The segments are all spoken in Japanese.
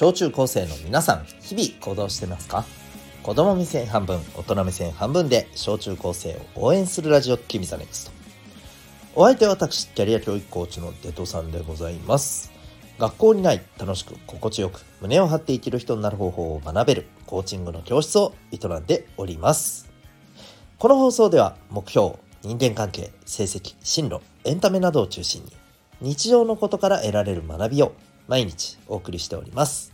小中高生の皆さん日々行動してますか？子供目線半分大人目線半分で小中高生を応援するラジオキミザネクストお相手は私キャリア教育コーチのデトさんでございます。学校にない楽しく心地よく胸を張って生きる人になる方法を学べるコーチングの教室を営んでおります。この放送では目標人間関係成績進路エンタメなどを中心に日常のことから得られる学びを毎日お送りしております。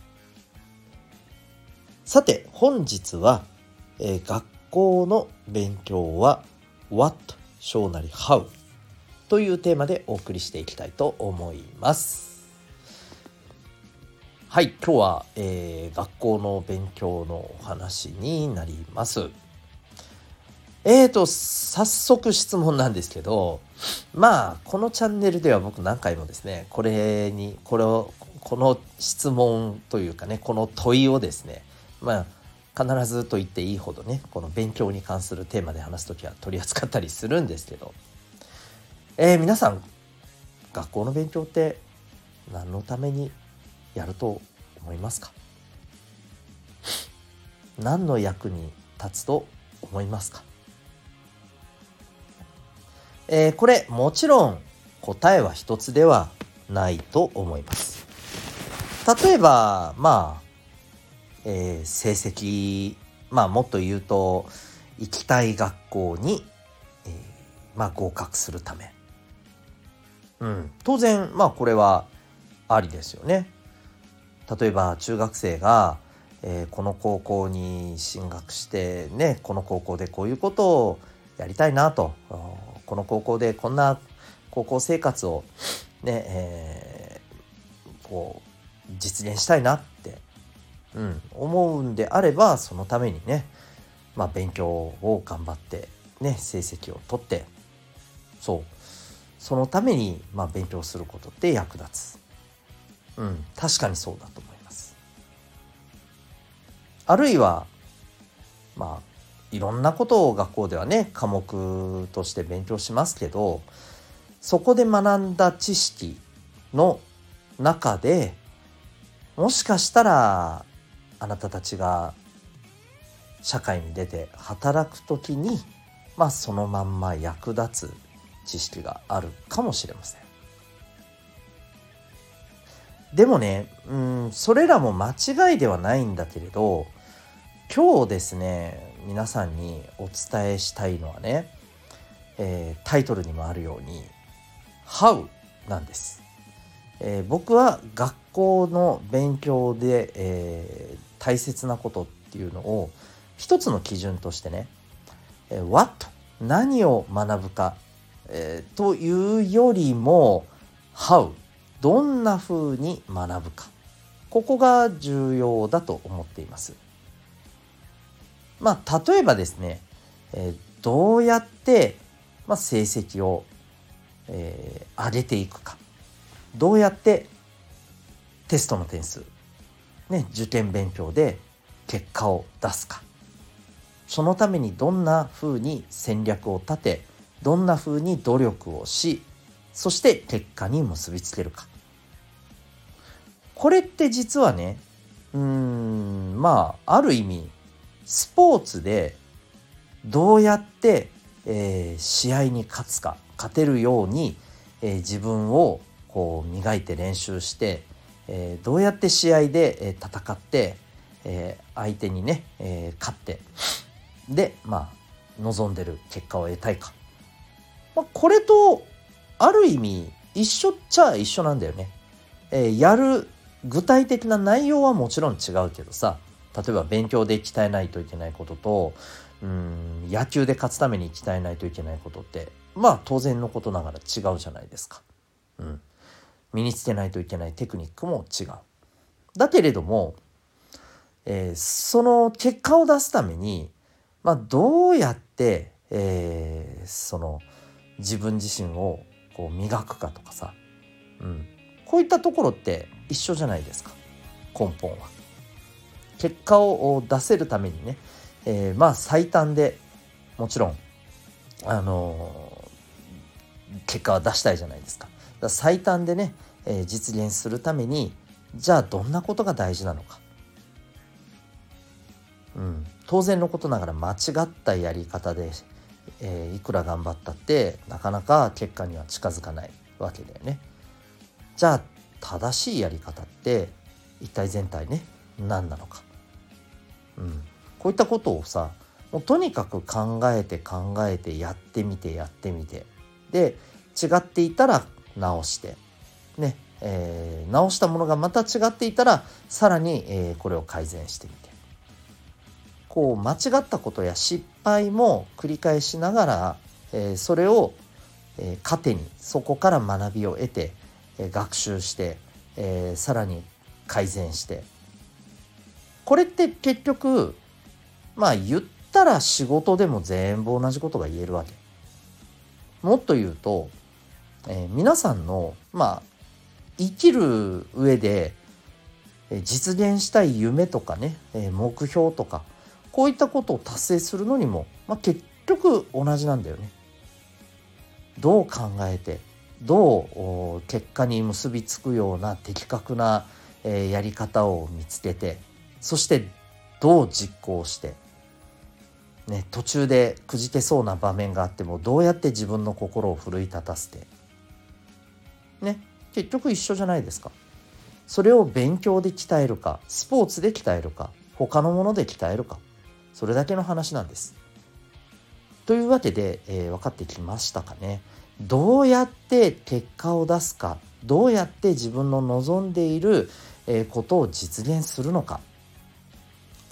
さて本日は、えー、学校の勉強は What 小なり How というテーマでお送りしていきたいと思います。はい今日は、えー、学校の勉強のお話になります。えーと、早速質問なんですけど、まあ、このチャンネルでは僕何回もですね、これに、これを、この質問というかね、この問いをですね、まあ、必ずと言っていいほどね、この勉強に関するテーマで話す時は取り扱ったりするんですけど、えー、皆さん、学校の勉強って何のためにやると思いますか？何の役に立つと思いますか？えー、これもちろん答えは一つではないと思います。例えばまあ、えー、成績まあもっと言うと行きたい学校に、えー、まあ合格するため。うん、当然まあこれはありですよね。例えば中学生が、えー、この高校に進学してねこの高校でこういうことをやりたいなとこの高校でこんな高校生活をね、えー、こう実現したいなって、うん、思うんであればそのためにね、まあ、勉強を頑張ってね成績を取ってそうそのために、まあ、勉強することって役立つ。うん、確かにそうだと思います。あるいはまあいろんなことを学校ではね科目として勉強しますけどそこで学んだ知識の中でもしかしたらあなたたちが社会に出て働く時にまあそのまんま役立つ知識があるかもしれません。でもね、うん、それらも間違いではないんだけれど今日ですね皆さんにお伝えしたいのはね、えー、タイトルにもあるように「How」なんです。えー、僕は学校の勉強で、えー、大切なことっていうのを一つの基準としてね「えー、What」何を学ぶか、えー、というよりも「How」どんな風に学ぶかここが重要だと思っています。まあ、例えばですね、えー、どうやって、まあ、成績を、えー、上げていくか。どうやってテストの点数、ね、受験勉強で結果を出すか。そのためにどんなふうに戦略を立てどんなふうに努力をしそして結果に結びつけるか。これって実はねうんまあある意味スポーツでどうやって、えー、試合に勝つか勝てるように、えー、自分をこう磨いて練習して、えー、どうやって試合で、え戦って、え相手にね、え勝ってでまあ望んでる結果を得たいか、まあ、これとある意味一緒っちゃ一緒なんだよね。えやる具体的な内容はもちろん違うけどさ例えば勉強で鍛えないといけないこととうん野球で勝つために鍛えないといけないことってまあ当然のことながら違うじゃないですか。うん、身につけないといけないテクニックも違う。だけれども、えー、その結果を出すために、まあ、どうやって、えー、その自分自身をこう磨くかとかさ、うん、こういったところって一緒じゃないですか根本は。結果を出せるためにね、えー、まあ最短でもちろんあのー、結果は出したいじゃないですか。か最短でね、えー、実現するためにじゃあどんなことが大事なのか。うん、当然のことながら間違ったやり方で、えー、いくら頑張ったってなかなか結果には近づかないわけだよね。じゃあ正しいやり方って一体全体ね何なのか。うん、こういったことをさもうとにかく考えて考えてやってみてやってみて。で違っていたら直して。ね、えー、直したものがまた違っていたらさらに、えー、これを改善してみて。こう間違ったことや失敗も繰り返しながら、えー、それを、えー、糧にそこから学びを得て、えー、学習して、えー、さらに改善してこれって結局まあ言ったら仕事でも全部同じことが言えるわけ。もっと言うと、えー、皆さんのまあ生きる上で実現したい夢とかね目標とかこういったことを達成するのにも、まあ、結局同じなんだよね。どう考えてどう結果に結びつくような的確なやり方を見つけてそしてどう実行して、ね、途中でくじけそうな場面があってもどうやって自分の心を奮い立たせてね結局一緒じゃないですか。それを勉強で鍛えるかスポーツで鍛えるか他のもので鍛えるかそれだけの話なんです。というわけで、えー、分かってきましたかね。どうやって結果を出すかどうやって自分の望んでいることを実現するのか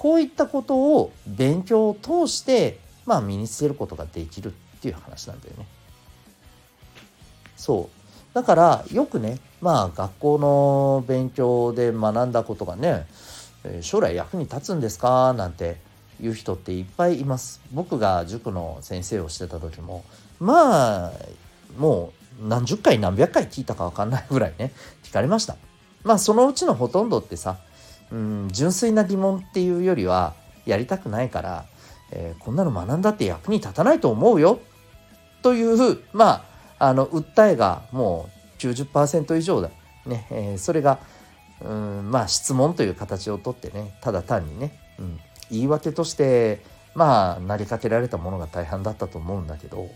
こういったことを勉強を通して、まあ、身につけることができるっていう話なんだよね。そうだからよくねまあ学校の勉強で学んだことがね将来役に立つんですか？なんていう人っていっぱいいます。僕が塾の先生をしてた時もまあもう何十回何百回聞いたか分かんないぐらいね聞かれました。まあそのうちのほとんどってさうん純粋な疑問っていうよりはやりたくないから、えー、こんなの学んだって役に立たないと思うよというまああの訴えがもう90%以上だ。ねえー、それがうんまあ質問という形をとってねただ単にね、うん、言い訳としてまあなりかけられたものが大半だったと思うんだけど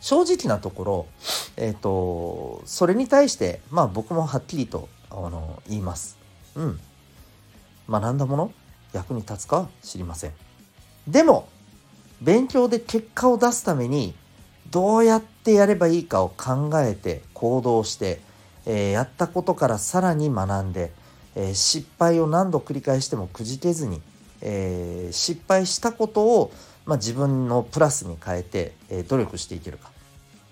正直なところ、えーと、それに対してまあ僕もはっきりとあの言います。うん学んだもの？役に立つかは知りません。でも勉強で結果を出すためにどうやってやればいいかを考えて行動して、えー、やったことからさらに学んで、えー、失敗を何度繰り返してもくじけずに、えー、失敗したことを、まあ、自分のプラスに変えて、え努力していけるか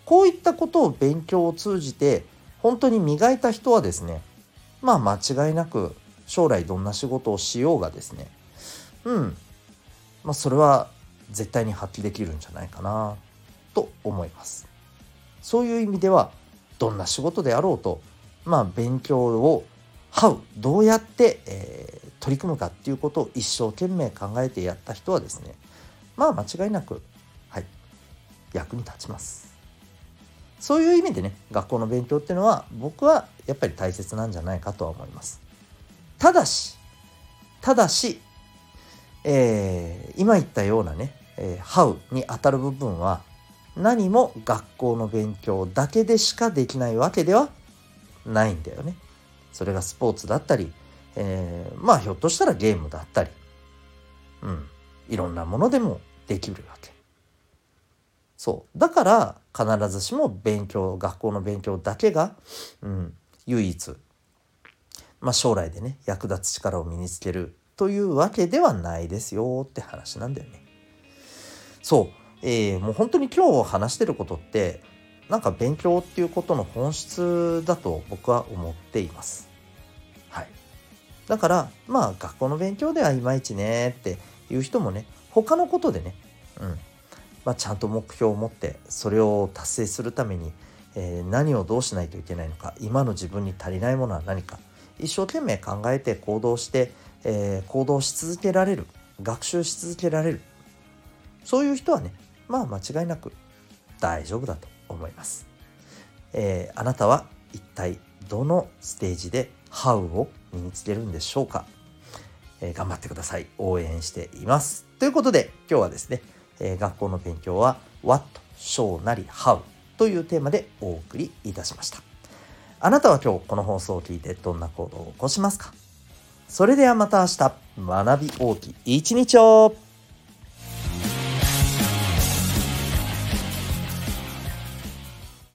こういったことを勉強を通じて本当に磨いた人はですねまあ間違いなく将来どんな仕事をしようがですね。うん。まあそれは絶対に発揮できるんじゃないかなと思います。そういう意味ではどんな仕事であろうとまあ勉強を How どうやって、えー、取り組むかっていうことを一生懸命考えてやった人はですねまあ間違いなくはい役に立ちます。そういう意味でね学校の勉強っていうのは僕はやっぱり大切なんじゃないかとは思います。ただしただし、えー、今言ったようなね、えー、How に当たる部分は何も学校の勉強だけでしかできないわけではないんだよね。それがスポーツだったり、えー、まあひょっとしたらゲームだったり、うん、いろんなものでもできるわけ。そう。だから必ずしも勉強、学校の勉強だけが、うん、唯一まあ、将来でね役立つ力を身につけるというわけではないですよって話なんだよね。そう、えー、もう本当に今日話してることってなんか勉強っていうことの本質だと僕は思っています。はい。だからまあ学校の勉強ではいまいちねっていう人もね他のことでね、うんまあ、ちゃんと目標を持ってそれを達成するために、えー、何をどうしないといけないのか今の自分に足りないものは何か一生懸命考えて行動して、えー、行動し続けられる学習し続けられるそういう人はねまあ間違いなく大丈夫だと思います、えー、あなたは一体どのステージで How を身につけるんでしょうか、えー、頑張ってください。応援しています。ということで今日はですね、えー、学校の勉強は What, s h o なり How というテーマでお送りいたしました。あなたは今日この放送を聞いてどんな行動を起こしますか？それではまた明日、学び大きい一日を。